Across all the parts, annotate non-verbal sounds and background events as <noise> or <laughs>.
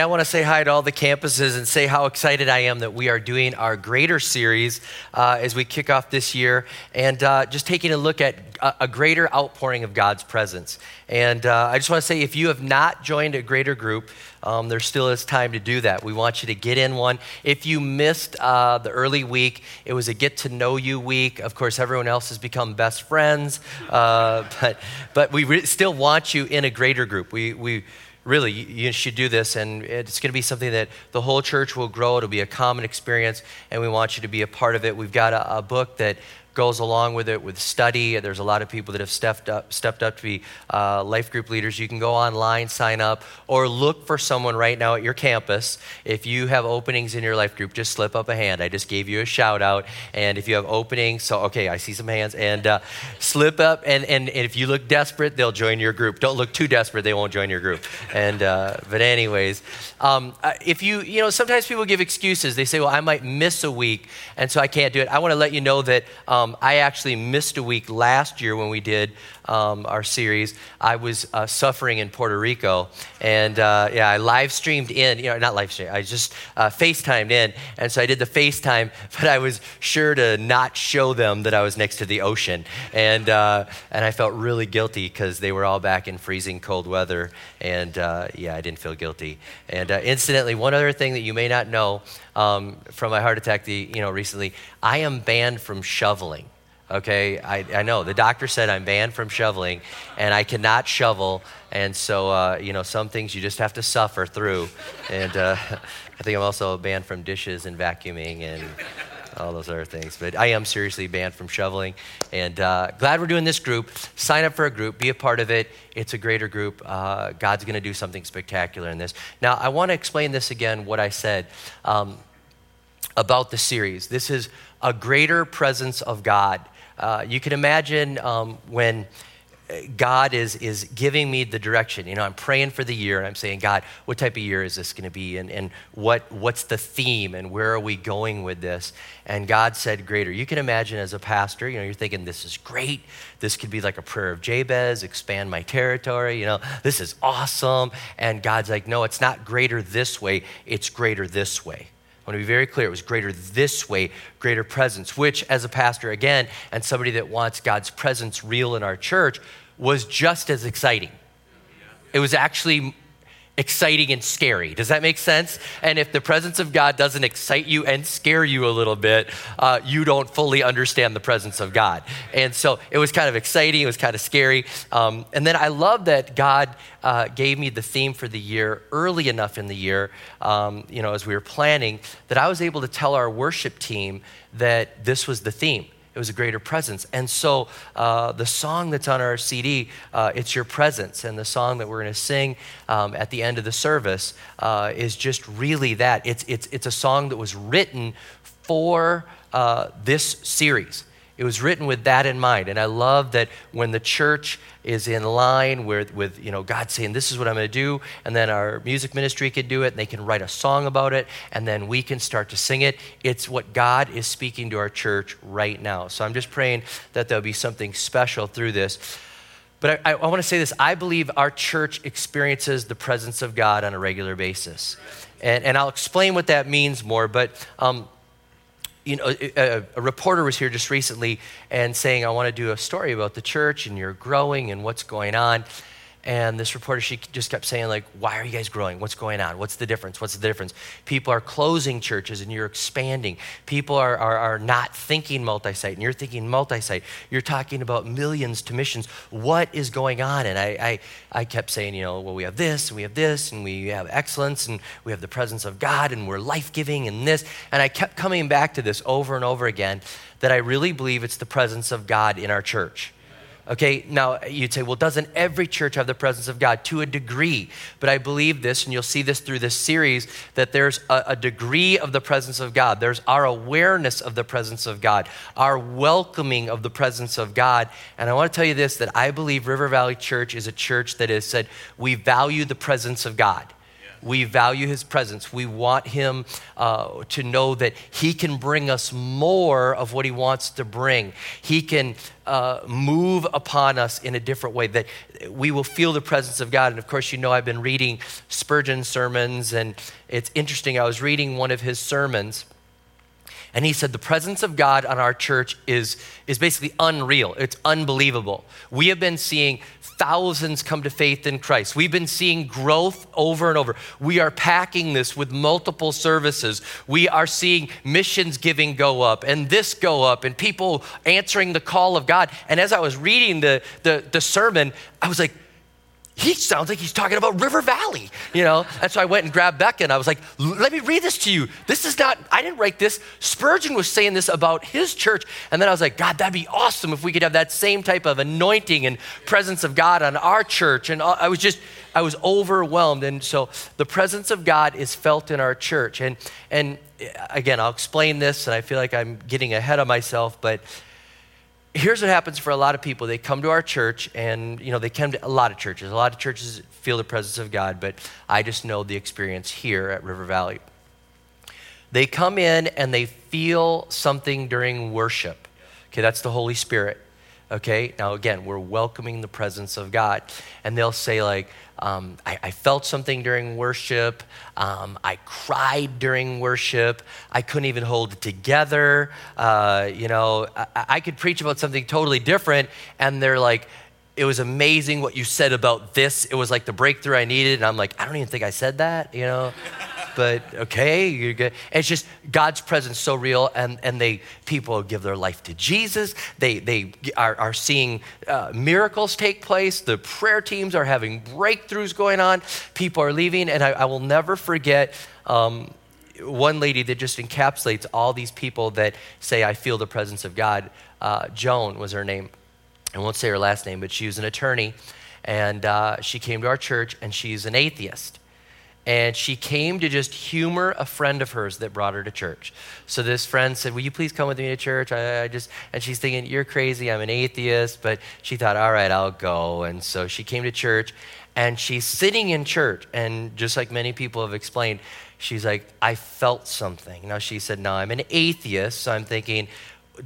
I want to say hi to all the campuses and say how excited I am that we are doing our Greater series uh, as we kick off this year and uh, just taking a look at a, a, greater outpouring of God's presence. And uh, I just want to say if you have not joined a greater group, um, there still is time to do that. We want you to get in one. If you missed uh, the early week, it was a get to know you week. Of course, everyone else has become best friends, uh, <laughs> but, but we re- still want you in a greater group. We, we, really, you should do this, and it's going to be something that the whole church will grow. It'll be a common experience, and we want you to be a part of it. We've got a, a book that goes along with it with study. There's a lot of people that have stepped up, stepped up to be uh, life group leaders. You can go online, sign up, or look for someone right now at your campus. If you have openings in your life group, just slip up a hand. I just gave you a shout out. And if you have openings, so okay, I see some hands, and uh, slip up. And, and, if you look desperate, they'll join your group. Don't look too desperate; they won't join your group. And uh, but anyways, um, uh, if you you know sometimes people give excuses. They say, well, I might miss a week, and so I can't do it. I want to let you know that. Um, um, I actually missed a week last year when we did um, our series. I was uh, suffering in Puerto Rico, and uh, yeah, I live streamed in. You know, not live streamed. I just uh, FaceTimed in, and so I did the FaceTime, <laughs> but I was sure to not show them that I was next to the ocean, and uh, and I felt really guilty because they were all back in freezing cold weather, and uh, yeah, I didn't feel guilty. And uh, incidentally, one other thing that you may not know um, from my heart attack, the, you know, recently, I am banned from shoveling. Okay, I, I know the doctor said I'm banned from shoveling, and I cannot shovel, and so uh, you know some things you just have to suffer through, and uh, <laughs> I think I'm also banned from dishes and vacuuming and all those other things. But I am seriously banned from shoveling. And uh, glad we're doing this group. Sign up for a group, be a part of it. It's a greater group. Uh, God's going to do something spectacular in this. Now, I want to explain this again, what I said um, about the series. This is a greater presence of God. Uh, you can imagine um, when God is, is giving me the direction. You know, I'm praying for the year and I'm saying, God, what type of year is this going to be? And, and what, what's the theme and where are we going with this? And God said, greater. You can imagine as a pastor, you know, you're thinking, this is great. This could be like a prayer of Jabez, expand my territory. You know, this is awesome. And God's like, no, it's not greater this way, it's greater this way. I want to be very clear. It was greater this way, greater presence, which, as a pastor, again, and somebody that wants God's presence real in our church, was just as exciting. It was actually exciting and scary. Does that make sense? And if the presence of God doesn't excite you and scare you a little bit, uh, you don't fully understand the presence of God. And so it was kind of exciting, it was kind of scary. Um, and then I love that God uh, gave me the theme for the year early enough in the year, um, you know, as we were planning, that I was able to tell our worship team that this was the theme it was a greater presence. And so uh, the song that's on our CD, uh, It's Your Presence, and the song that we're going to sing um, at the end of the service uh, is just really that. It's, it's, it's a song that was written for uh, this series. It was written with that in mind. And I love that when the church is in line with, with you know, God saying, this is what I'm going to do, and then our music ministry can do it, and they can write a song about it, and then we can start to sing it. It's what God is speaking to our church right now. So I'm just praying that there'll be something special through this. But I, I, I want to say this I believe our church experiences the presence of God on a regular basis. And, and I'll explain what that means more, but um, you know, a, a, reporter was here just recently and saying, I want to do a story about the church and you're growing and what's going on. And this reporter, she just kept saying, like, why are you guys growing? What's going on? What's the difference? What's the difference? People are closing churches and you're expanding. People are, are, are not thinking multi site and you're thinking multi site. You're talking about millions to missions. What is going on? And I, I, I kept saying, you know, well, we have this and we have this and we have excellence and we have the presence of God and we're life giving and this. And I kept coming back to this over and over again that I really believe it's the presence of God in our church. Okay, now you'd say, well, doesn't every church have the presence of God? To a degree. But I believe this, and you'll see this through this series, that there's a, a, degree of the presence of God. There's our awareness of the presence of God, our welcoming of the presence of God. And I want to tell you this that I believe River Valley Church is a church that has said, we value the presence of God. We value his presence. We want him uh, to know that he can bring us more of what he wants to bring. He can uh, move upon us in a different way, that we will feel the presence of God. And of course, you know, I've been reading Spurgeon sermons, and it's interesting. I was reading one of his sermons and he said, The presence of God on our church is, is basically unreal. It's unbelievable. We have been seeing thousands come to faith in Christ. We've been seeing growth over and over. We are packing this with multiple services. We are seeing missions giving go up and this go up and people answering the call of God. And as I was reading the, the, the sermon, I was like, he sounds like he's talking about River Valley, you know? And so I went and grabbed Becca and I was like, let me read this to you. This is not, I didn't write this. Spurgeon was saying this about his church. And then I was like, God, that'd be awesome if we could have that same type of anointing and presence of God on our church. And I was just, I was overwhelmed. And so the presence of God is felt in our church. And, and eh, again, I'll explain this and I feel like I'm getting ahead of myself, but here's what happens for a lot of people. They come to our church and you know they come to a lot of churches. A lot of churches feel the presence of god but i just know the experience here at river valley. They come in and they feel something during worship. Okay that's the holy spirit. Okay now again we're welcoming the presence of god. And they'll say like um, I, I, felt something during worship. Um, I cried during worship. I couldn't even hold it together. Uh, you know, I, I could preach about something totally different, and they're like, it was amazing what you said about this. It was like the breakthrough I needed. And I'm like, I don't even think I said that, you know? But okay, you're good. It's just God's presence so real, and, and they people give their life to Jesus. They, they are, are seeing uh, miracles take place. The prayer teams are having breakthroughs going on. People are leaving, and I, I will never forget. Um, one lady that just encapsulates all these people that say, I feel the presence of God. Uh, Joan was her name. I won't say her last name, but she was an attorney. And uh, she came to our church, and she's an atheist and she came to just humor a friend of hers that brought her to church. So this friend said, "Will you please come with me to church?" I, I, just and she's thinking, "You're crazy. I'm an atheist," but she thought, "All right, I'll go." And so she came to church, and she's sitting in church, and just like many people have explained, she's like, "I felt something." Now she said, "No, I'm an atheist," so I'm thinking,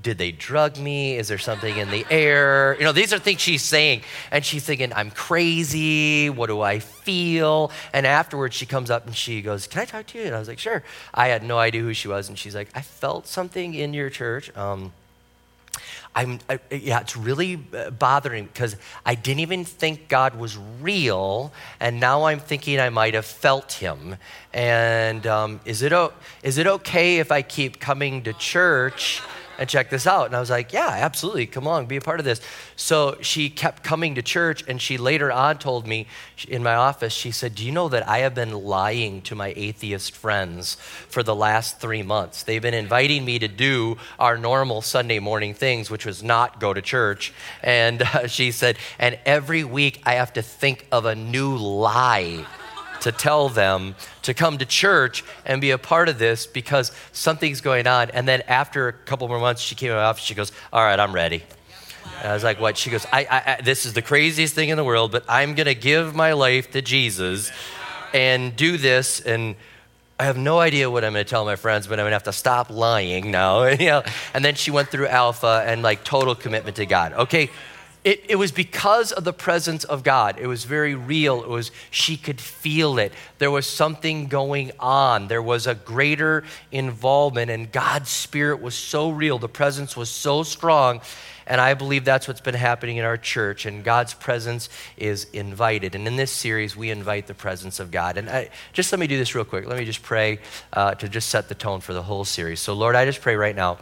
did they drug me? Is there something in the air? You know, these are things she's saying. And she's thinking, I'm crazy. What do I feel? And afterwards, she comes up and she goes, Can I talk to you? And I was like, Sure. I had no idea who she was. And she's like, I felt something in your church. Um, I'm, I, yeah, it's really uh, bothering because I didn't even think God was real, and now I'm thinking I might have felt Him. And um, is it is it okay if I keep coming to church? And check this out. And I was like, yeah, absolutely. Come on, be a part of this. So she kept coming to church, and she later on told me in my office, she said, Do you know that I have been lying to my atheist friends for the last three months? They've been inviting me to do our normal Sunday morning things, which was not go to church. And uh, <laughs> she said, And every week I have to think of a new lie to tell them to come to church and be a part of this because something's going on. And then after a couple more months, she came to my office. She goes, All right, I'm ready. And I was like, What? She goes, I, I, I This is the craziest thing in the world, but I'm going to give my life to Jesus and do this. And I have no idea what I'm going to tell my friends, but I'm going to have to stop lying now. <laughs> And then she went through Alpha and like total commitment to God. Okay, it, it was because of the presence of God. It was very real. It was, she could feel it. There was something going on. There was a greater involvement, and God's Spirit was so real. The presence was so strong. And I believe that's what's been happening in our church, and God's presence is invited. And in this series, we invite the presence of God. And I, just let me do this real quick. Let me just pray uh, to just set the tone for the whole series. So, Lord, I just pray right now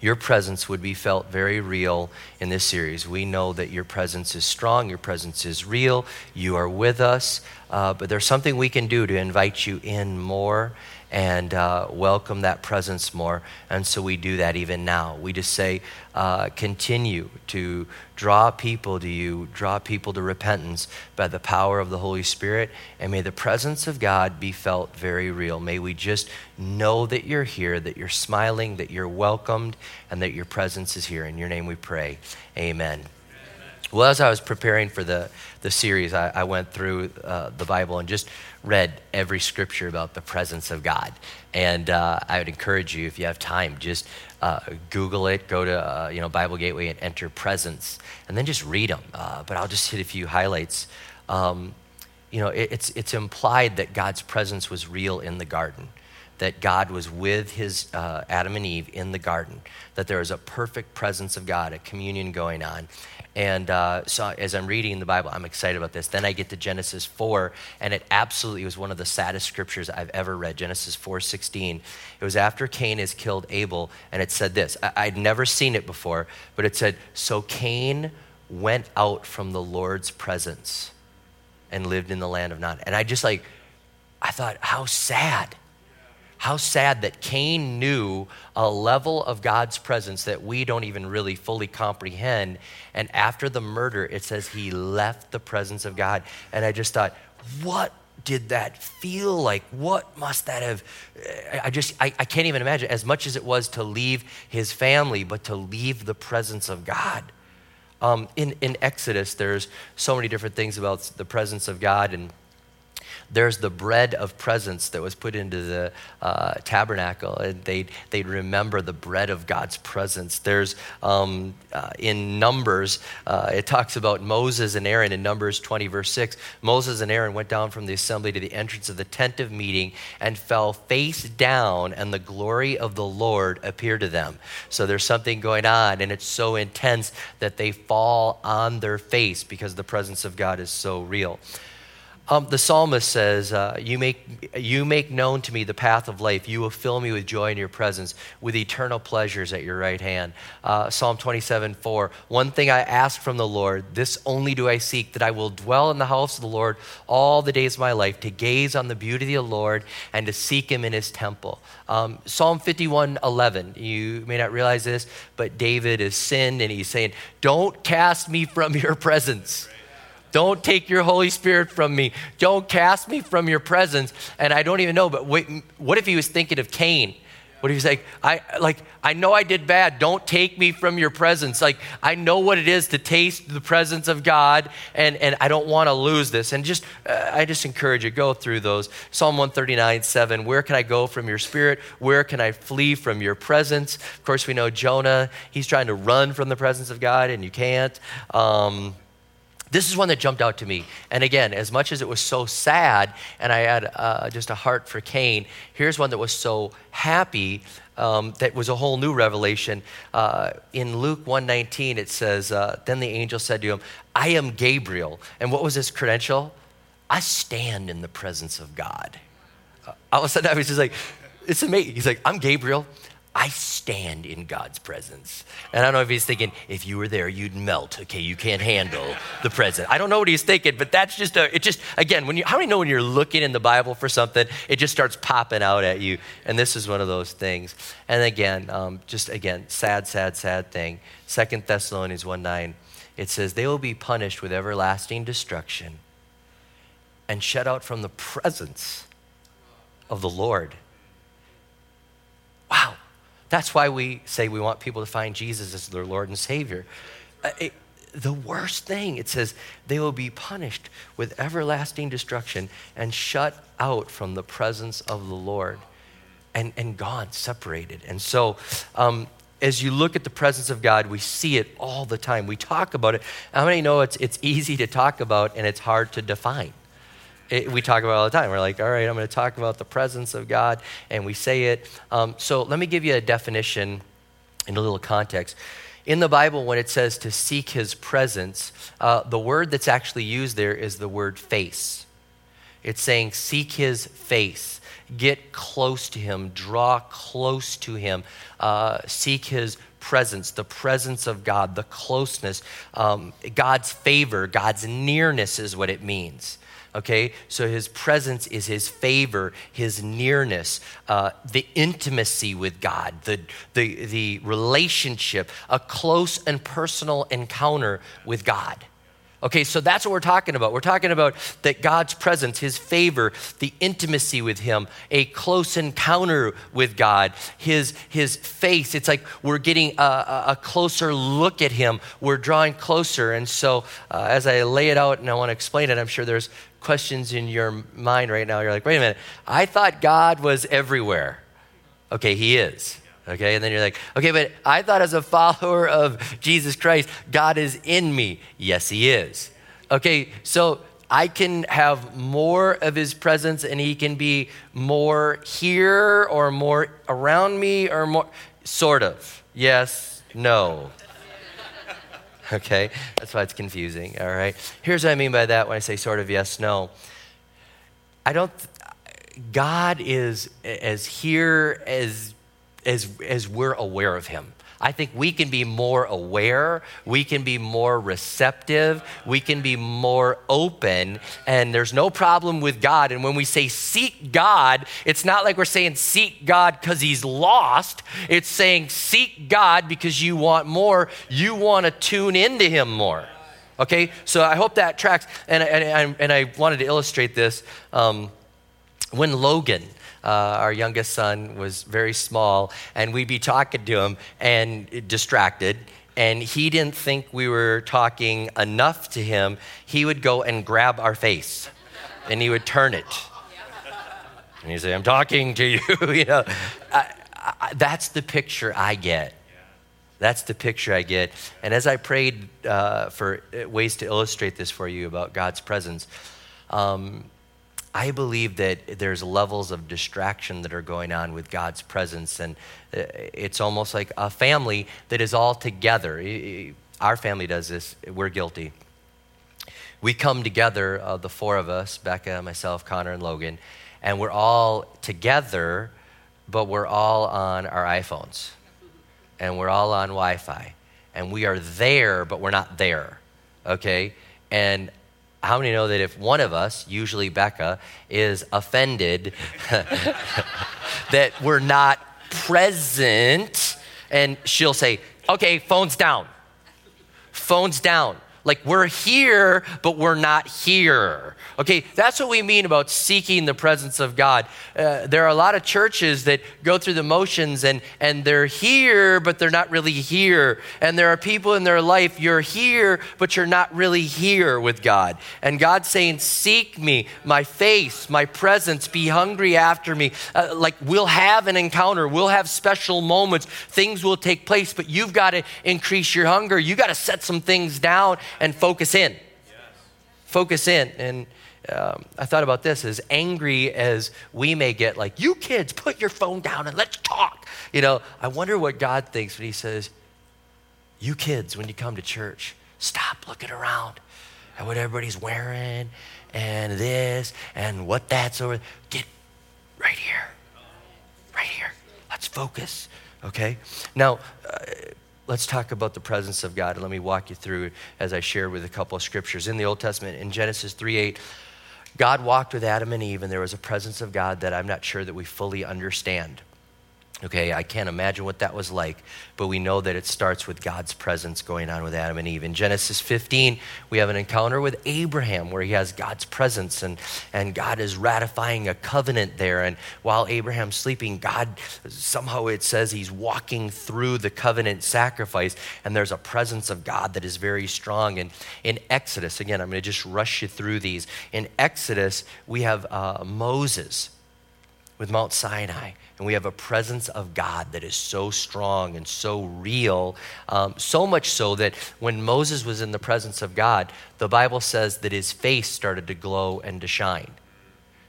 your presence would be felt very real in this series. We know that your presence is strong, your presence is real, you are with us, uh, but there's something we can do to invite you in more and uh, welcome that presence more. And so we do that even now. We just say, uh, continue to draw people to you, draw people to repentance by the power of the Holy Spirit, and may the presence of God be felt very real. May we just know that you're here, that you're smiling, that you're welcomed, and that your presence is here. In your name we pray. Amen. Well, as I was preparing for the, the series, I, I went through uh, the Bible and just read every scripture about the presence of God. And uh, I would encourage you, if you have time, just uh, Google it, go to uh, you know Bible Gateway and enter presence, and then just read them. Uh, but I'll just hit a few highlights. Um, you know, it, it's, it's implied that God's presence was real in the garden that God was with his uh, Adam and Eve in the garden, that there was a perfect presence of God, a communion going on. And uh, so as I'm reading the Bible, I'm excited about this. Then I get to Genesis 4, and it absolutely was one of the saddest scriptures I've ever read. Genesis 4:16. It was after Cain has killed Abel, and it said this. I- I'd never seen it before, but it said, "So Cain went out from the Lord's presence and lived in the land of Nod." And I just like, I thought, how sad how sad that Cain knew a level of God's presence that we don't even really fully comprehend. And after the murder, it says he left the presence of God. And I just thought, what did that feel like? What must that have? I just, I, I can't even imagine, as much as it was to leave his family, but to leave the presence of God. Um, in, in Exodus, there's so many different things about the presence of God. And there's the bread of presence that was put into the uh, tabernacle, and they'd, they'd remember the bread of God's presence. There's um, uh, in Numbers, uh, it talks about Moses and Aaron in Numbers 20, verse 6. Moses and Aaron went down from the assembly to the entrance of the tent of meeting and fell face down, and the glory of the Lord appeared to them. So there's something going on, and it's so intense that they fall on their face because the presence of God is so real. Um, the psalmist says, uh, you, make, you make known to me the path of life. You will fill me with joy in your presence, with eternal pleasures at your right hand. Uh, Psalm 27 4. One thing I ask from the Lord, this only do I seek, that I will dwell in the house of the Lord all the days of my life, to gaze on the beauty of the Lord and to seek him in his temple. Um, Psalm 51 11. You may not realize this, but David has sinned and he's saying, Don't cast me from your presence. Don't take your Holy Spirit from me. Don't cast me from your presence. And I don't even know, but wait, what if he was thinking of Cain? What if he's like, I like, I know I did bad. Don't take me from your presence. Like, I know what it is to taste the presence of God, and, and I don't want to lose this. And just, uh, I just encourage you, go through those. Psalm 139, 7. Where can I go from your spirit? Where can I flee from your presence? Of course, we know Jonah, he's trying to run from the presence of God, and you can't. Um, this is one that jumped out to me. And again, as much as it was so sad, and I had uh, just a heart for Cain, here's one that was so happy um, that was a whole new revelation. Uh, in Luke 119, it says, uh, Then the angel said to him, I am Gabriel. And what was his credential? I stand in the presence of God. Uh, all of a sudden, I was just like, it's amazing. He's like, I'm Gabriel. I stand in God's presence. And I don't know if he's thinking, if you were there, you'd melt. Okay, you can't handle the presence. I don't know what he's thinking, but that's just a, it just, again, when you, how many know when you're looking in the Bible for something, it just starts popping out at you? And this is one of those things. And again, um, just again, sad, sad, sad thing. Second Thessalonians 1 9, it says, they will be punished with everlasting destruction and shut out from the presence of the Lord. Wow. That's why we say we want people to find Jesus as their Lord and Savior. Uh, it, the worst thing, it says, they will be punished with everlasting destruction and shut out from the presence of the Lord and, and gone, separated. And so, um, as you look at the presence of God, we see it all the time. We talk about it. How many know it's, it's easy to talk about and it's hard to define? It, we talk about all the time. We're like, all right, I'm going to talk about the presence of God, and we say it. Um, so let me give you a definition in a little context. In the Bible, when it says to seek his presence, uh, the word that's actually used there is the word face. It's saying seek his face, get close to him, draw close to him, uh, seek his presence, the presence of God, the closeness, um, God's favor, God's nearness is what it means okay? So his presence is his favor, his nearness, uh, the intimacy with God, the, the, the relationship, a close and personal encounter with God. Okay, so that's what we're talking about. We're talking about that God's presence, His favor, the intimacy with Him, a close encounter with God, His, his face. It's like we're getting a, a closer look at Him. We're drawing closer. And so, uh, as I lay it out and I want to explain it, I'm sure there's questions in your mind right now. You're like, wait a minute, I thought God was everywhere. Okay, He is. Okay, and then you're like, okay, but I thought as a follower of Jesus Christ, God is in me. Yes, He is. Okay, so I can have more of His presence and He can be more here or more around me or more, sort of. Yes, no. <laughs> Okay, that's why it's confusing. All right, here's what I mean by that when I say sort of yes, no. I don't, God is as here as as, as we're aware of Him. I think we can be more aware, we can be more receptive, we can be more open, and there's no problem with God. And when we say seek God, it's not like we're saying seek God because he's lost. It's saying seek God because you want more, you want to tune into him more. Okay, so I hope that tracks. And, and, and I wanted to illustrate this. Um, when Logan, uh, our youngest son was very small, and we'd be talking to him and distracted. And he didn't think we were talking enough to him. He would go and grab our face, and he would turn it. And he'd say, "I'm talking to you." <laughs> you know, I, I, that's the picture I get. That's the picture I get. And as I prayed uh, for ways to illustrate this for you about God's presence, um, I believe that there's levels of distraction that are going on with God's presence, and uh, it's almost like a family that is all together. Our family does this, we're guilty. We come together, uh, the four of us Becca, myself, Connor, and Logan, and we're all together, but we're all on our iPhones, and we're all on Wi Fi, and we are there, but we're not there, okay? And how many know that if one of us, usually Becca, is offended <laughs> that we're not present, and she'll say, okay, phone's down. Phone's down. Like we're here, but we're not here. Okay, that's what we mean about seeking the presence of God. Uh, there are a lot of churches that go through the motions and, and they're here, but they're not really here. And there are people in their life, you're here, but you're not really here with God. And God's saying, Seek me, my face, my presence, be hungry after me. Uh, like we'll have an encounter, we'll have special moments, things will take place, but you've got to increase your hunger. You got to set some things down and focus in. Focus in. And um, I thought about this as angry as we may get, like, you kids, put your phone down and let's talk. You know, I wonder what God thinks when He says, you kids, when you come to church, stop looking around at what everybody's wearing and this and what that's over. Get right here. Right here. Let's focus. Okay? Now, uh, let's talk about the presence of God. Let me walk you through as I share with a couple of scriptures. In the Old Testament, in Genesis 3 8, God walked with Adam and Eve, and there was a presence of God that I'm not sure that we fully understand. Okay, I can't imagine what that was like, but we know that it starts with God's presence going on with Adam and Eve. In Genesis 15, we have an encounter with Abraham where he has God's presence and, and God is ratifying a covenant there. And while Abraham's sleeping, God somehow it says he's walking through the covenant sacrifice, and there's a presence of God that is very strong. And in Exodus, again, I'm going to just rush you through these. In Exodus, we have uh, Moses with Mount Sinai and we have a presence of God that is so strong and so real, um, so much so that when Moses was in the presence of God, the Bible says that his face started to glow and to shine.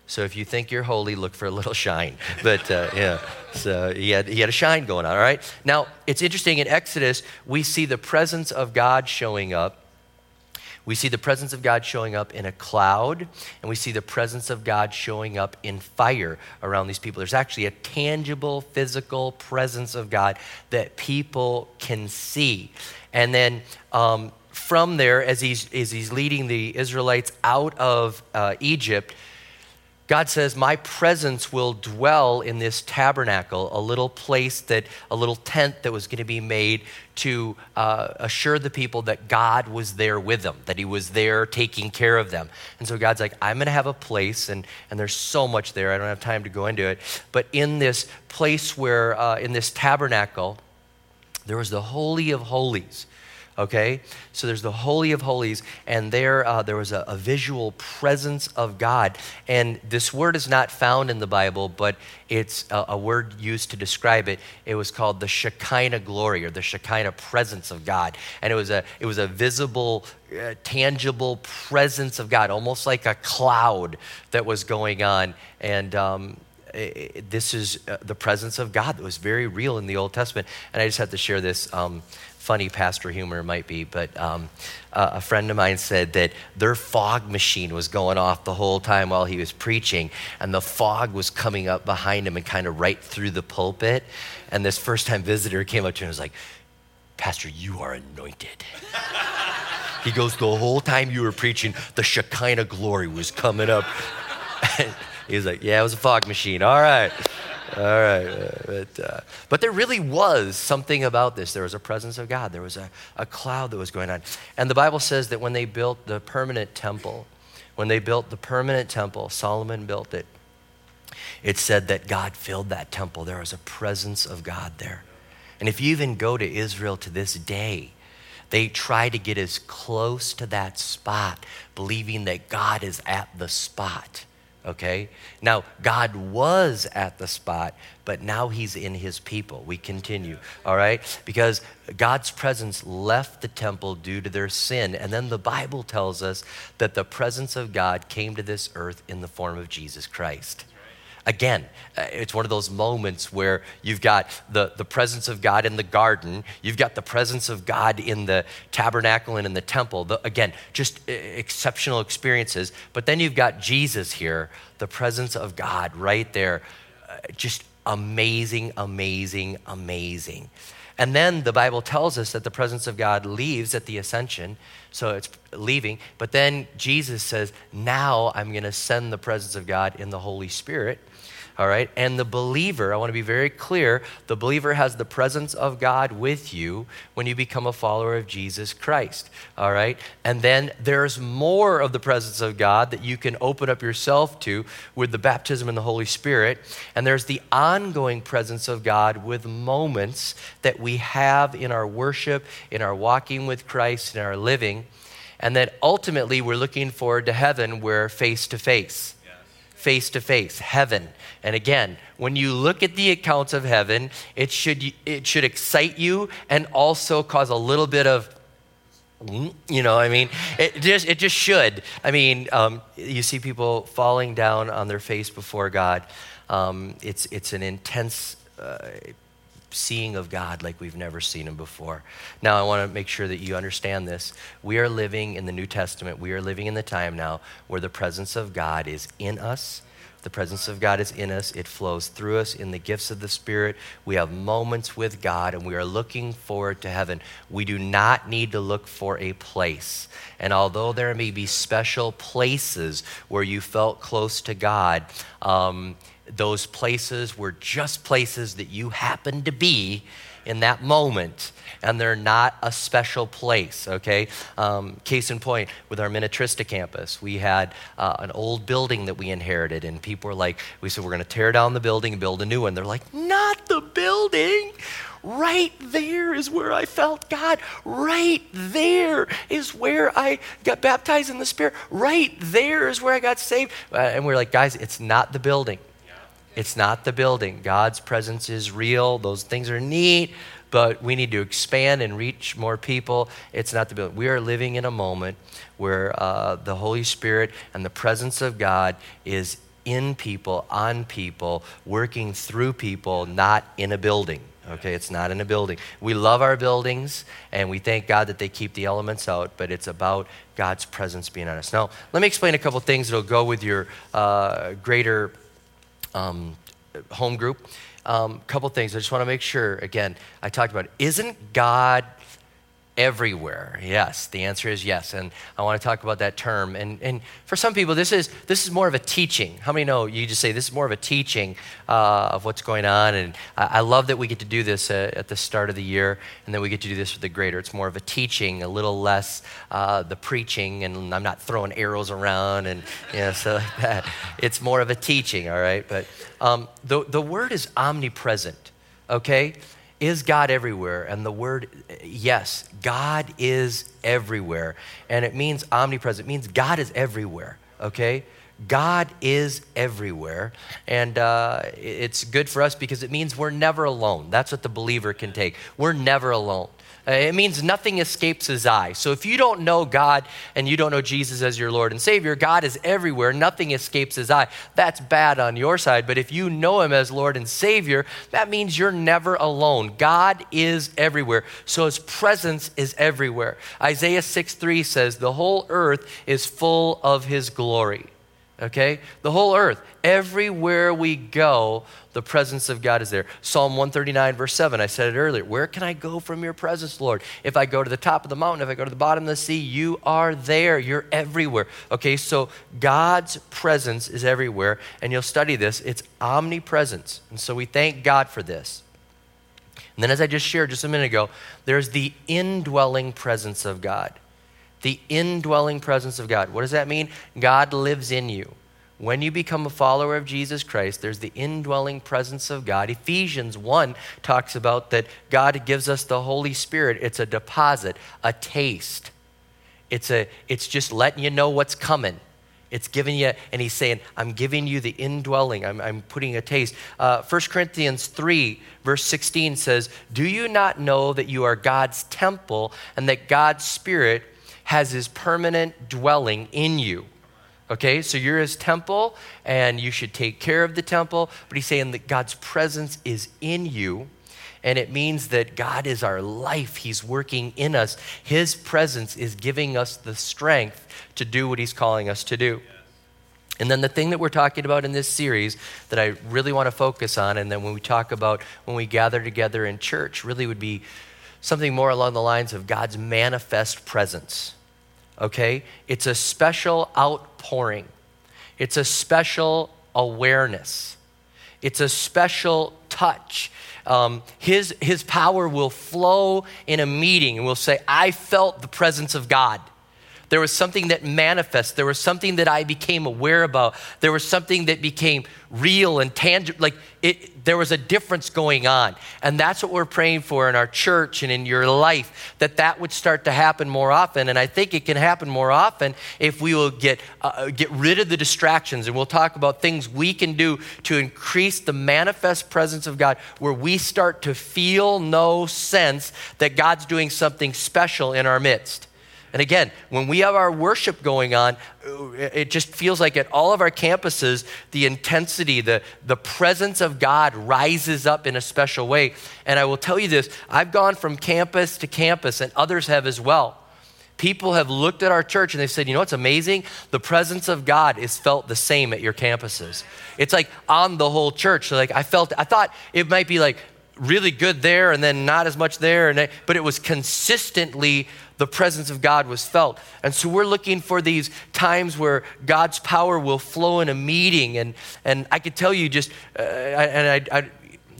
So if you think you're holy, look for a little <laughs> shine. But uh, yeah, so he had, he had a shine going on, all right? Now, it's interesting in Exodus, we see the presence of God showing up we see the presence of God showing up in a cloud, and we see the presence of God showing up in fire around these people. There's actually a tangible, physical presence of God that people can see. And then um, from there, as he's, as he's leading the Israelites out of uh, Egypt, God says, My presence will dwell in this tabernacle, a little place that, a little tent that was going to be made to uh, assure the people that God was there with them, that He was there taking care of them. And so God's like, I'm going to have a place, and, and there's so much there. I don't have time to go into it. But in this place where, uh, in this tabernacle, there was the Holy of Holies okay? So there's the Holy of Holies, and there, uh, there was a, a, visual presence of God. And this word is not found in the Bible, but it's a, a, word used to describe it. It was called the Shekinah glory or the Shekinah presence of God. And it was a, it was a visible, uh, tangible presence of God, almost like a cloud that was going on. And, um, this is uh, the presence of God that was very real in the Old Testament. And I just have to share this. Um, funny pastor humor might be, but um, a friend of mine said that their fog machine was going off the whole time while he was preaching, and the fog was coming up behind him and kind of right through the pulpit. And this first time visitor came up to him and was like, Pastor, you are anointed. <laughs> he goes, The whole time you were preaching, the Shekinah glory was coming up. <laughs> He's like, Yeah, it was a fog machine. All right. All right. But, uh, but there really was something about this. There was a presence of God, there was a, a cloud that was going on. And the Bible says that when they built the permanent temple, when they built the permanent temple, Solomon built it, it said that God filled that temple. There was a presence of God there. And if you even go to Israel to this day, they try to get as close to that spot, believing that God is at the spot okay? Now, God was at the spot, but now he's in his people. We continue, all right? Because God's presence left the temple due to their sin. And then the Bible tells us that the presence of God came to this earth in the form of Jesus Christ. Again, uh, it's one of those moments where you've got the, the presence of God in the garden, you've got the presence of God in the tabernacle and in the temple. The, again, just uh, exceptional experiences. But then you've got Jesus here, the presence of God right there. Uh, just amazing, amazing, amazing. And then the Bible tells us that the presence of God leaves at the ascension. So it's leaving. But then Jesus says, Now I'm going to send the presence of God in the Holy Spirit all right? And the believer, I want to be very clear, the believer has the presence of God with you when you become a follower of Jesus Christ, all right? And then there's more of the presence of God that you can open up yourself to with the baptism in the Holy Spirit. And there's the ongoing presence of God with moments that we have in our worship, in our walking with Christ, in our living. And that ultimately we're looking forward to heaven where face to face face to face, heaven. And again, when you look at the accounts of heaven, it should, it should excite you and also cause a little bit of, you know, I mean, it just, it just should. I mean, um, you see people falling down on their face before God. Um, it's, it's an intense uh, seeing of God like we've never seen him before. Now, I want to make sure that you understand this. We are living in the New Testament. We are living in the time now where the presence of God is in us. The presence of God is in us. It flows through us in the gifts of the Spirit. We have moments with God and we are looking forward to heaven. We do not need to look for a place. And although there may be special places where you felt close to God, um, those places were just places that you happened to be in that moment, and they're not a special place, okay? Um, case in point, with our Minnetrista campus, we had uh, an old building that we inherited, and people were like, we said, we're gonna tear down the building and build a new one. They're like, not the building. Right there is where I felt God. Right there is where I got baptized in the Spirit. Right there is where I got saved. Uh, and we're like, guys, it's not the building. It's not the building. God's presence is real. Those things are neat, but we need to expand and reach more people. It's not the building. We are living in a moment where uh, the Holy Spirit and the presence of God is in people, on people, working through people, not in a building. Okay, it's not in a building. We love our buildings and we thank God that they keep the elements out, but it's about God's presence being on us. Now, let me explain a couple things that'll go with your uh, greater um, home group. A um, couple things. I just want to make sure, again, I talked about. Isn't God everywhere. Yes the answer is yes. And i want to talk about that term. And, and for some people this is this is more of a teaching. How many know you just say this is more of a teaching uh, of what's going on? And I, I, love that we get to do this uh, at the start of the year and then we get to do this with the greater. It's more of a teaching a little less uh, the preaching and i'm not throwing arrows around and you know so like that. It's more of a teaching all right? But um, the, the word is omnipresent okay is God everywhere? And the word, yes, God is everywhere. And it means omnipresent, it means God is everywhere, okay? God is everywhere. And uh, it's good for us because it means we're never alone. That's what the believer can take. We're never alone. Uh, it means nothing escapes his eye. So if you don't know God and you don't know Jesus as your Lord and Savior, God is everywhere. Nothing escapes his eye. That's bad on your side. But if you know him as Lord and Savior, that means you're never alone. God is everywhere. So his presence is everywhere. Isaiah 6 3 says, The whole earth is full of his glory okay? The whole earth. Everywhere we go, the presence of God is there. Psalm 139, verse 7, I said it earlier. Where can I go from your presence, Lord? If I go to the top of the mountain, if I go to the bottom of the sea, you are there. You're everywhere. Okay, so God's presence is everywhere, and you'll study this. It's omnipresence. And so we thank God for this. And then, as I just shared just a minute ago, there's the indwelling presence of God the indwelling presence of God. What does that mean? God lives in you. When you become a follower of Jesus Christ, there's the indwelling presence of God. Ephesians 1 talks about that God gives us the Holy Spirit. It's a deposit, a taste. It's, a, it's just letting you know what's coming. It's giving you, and he's saying, I'm giving you the indwelling. I'm, I'm putting a taste. Uh, 1 Corinthians 3, verse 16 says, Do you not know that you are God's temple and that God's Spirit has his permanent dwelling in you. Okay, so you're his temple and you should take care of the temple, but he's saying that God's presence is in you. And it means that God is our life. He's working in us. His presence is giving us the strength to do what He's calling us to do. And then the thing that we're talking about in this series that I really want to focus on, and then when we talk about when we gather together in church, really would be something more along the lines of God's manifest presence okay? It's a special outpouring, it's a special awareness, it's a special touch. Um, his, his power will flow in a meeting and we'll say, I felt the presence of God. There was something that manifests. There was something that I became aware about. There was something that became real and tangible. Like it, there was a difference going on. And that's what we're praying for in our church and in your life, that that would start to happen more often. And I think it can happen more often if we will get, uh, get rid of the distractions. And we'll talk about things we can do to increase the manifest presence of God, where we start to feel, no sense that God's doing something special in our midst. And again, when we have our worship going on, uh, it just feels like at all of our campuses, the intensity, the, the presence of God rises up in a special way. And I will tell you this I've gone from campus to campus, and others have as well. People have looked at our church and they've said, you know what's amazing? The presence of God is felt the same at your campuses. It's like on the whole church. So like I felt, I thought it might be like really good there and then not as much there, and but it was consistently the presence of God was felt. And so we're looking for these times where God's power will flow in a meeting. And, and I could tell you just, uh, and I, I,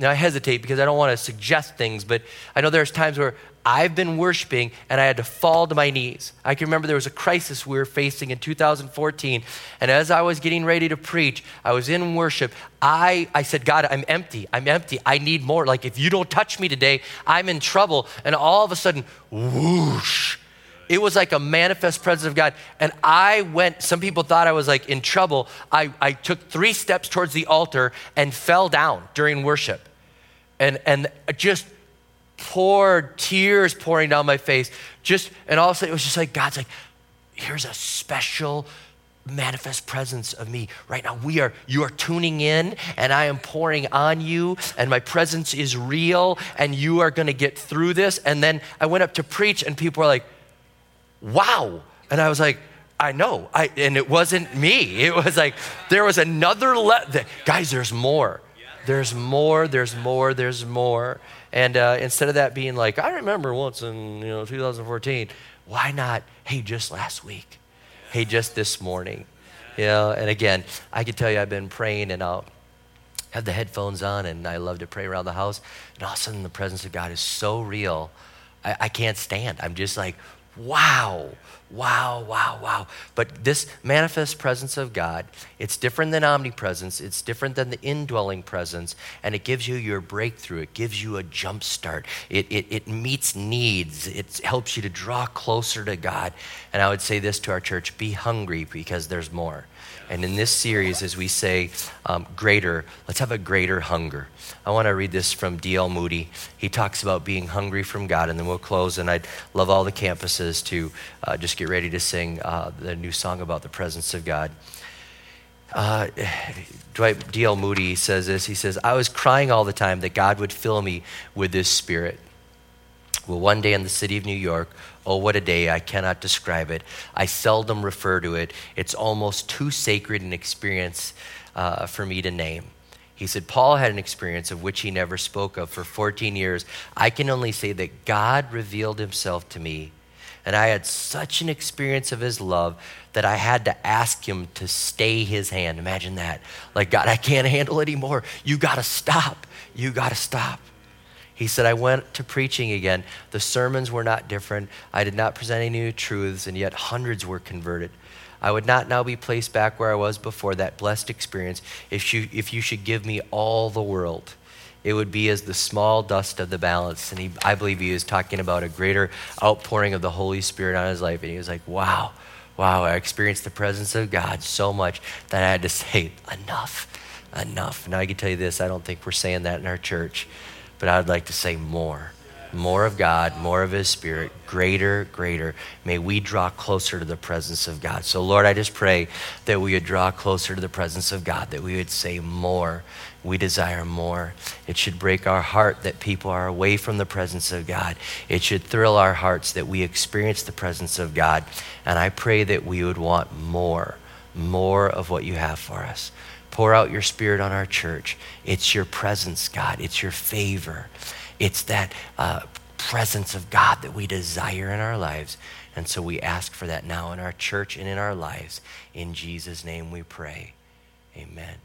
I hesitate because I don't want to suggest things, but I know there's times where I've been worshiping and I had to fall to my knees. I can remember there was a crisis we were facing in 2014. And as I was getting ready to preach, I was in worship. I, I said, God, I'm empty. I'm empty. I need more. Like, if you don't touch me today, I'm in trouble. And all of a sudden, whoosh. It was like a manifest presence of God. And I went, some people thought I was like in trouble. I, I took three steps towards the altar and fell down during worship. And, and just poured tears pouring down my face. Just and all of a sudden it was just like God's like, here's a special manifest presence of me right now we are you are tuning in and i am pouring on you and my presence is real and you are going to get through this and then i went up to preach and people were like wow and i was like i know I, and it wasn't me it was like there was another le- guys there's more There's more, there's more, there's more. And uh, instead of that being like, I remember once in you know 2014, why not, hey, just last week? Hey, just this morning? You know, and again, I can tell you I've been praying and I'll have the headphones on and I love to pray around the house. And all of a sudden, the presence of God is so real, I, I can't stand. I'm just like, wow, wow, wow, wow. But this manifest presence of God, it's different than omnipresence, it's different than the indwelling presence, and it gives you your breakthrough. It gives you a jump start. It, it, it meets needs, it helps you to draw closer to God. And I would say this to our church be hungry because there's more. And in this series, as we say um, greater, let's have a greater hunger. I want to read this from D.L. Moody. He talks about being hungry from God, and then we'll close. And I'd love all the campuses to uh, just get ready to sing uh, the new song about the presence of God. Uh, Dwight D.L. Moody says this. He says, I was crying all the time that God would fill me with this spirit. Well, one day in the city of New York, oh, what a day, I cannot describe it. I seldom refer to it. It's almost too sacred an experience uh, for me to name. He said, Paul had an experience of which he never spoke of for 14 years. I can only say that God revealed himself to me, and I had such an experience of his love that I had to ask him to stay his hand. Imagine that. Like, God, I can't handle it anymore. You got to stop. You got to stop. He said, I went to preaching again. The sermons were not different. I did not present any new truths, and yet hundreds were converted. I would not now be placed back where I was before that blessed experience if you, if you should give me all the world. It would be as the small dust of the balance. And he, I believe he was talking about a greater outpouring of the Holy Spirit on his life. And he was like, wow, wow, I experienced the presence of God so much that I had to <laughs> say, enough, enough. Now I can tell you this I don't think we're saying that in our church. But I would like to say more. More of God, more of His Spirit, greater, greater. May we draw closer to the presence of God. So, Lord, I just pray that we would draw closer to the presence of God, that we would say more. We desire more. It should break our heart that people are away from the presence of God. It should thrill our hearts that we experience the presence of God. And I pray that we would want more, more of what you have for us. Pour out your spirit on our church. It's your presence, God. It's your favor. It's that uh, presence of God that we desire in our lives. And so we ask for that now in our church and in our lives. In Jesus' name we pray. Amen.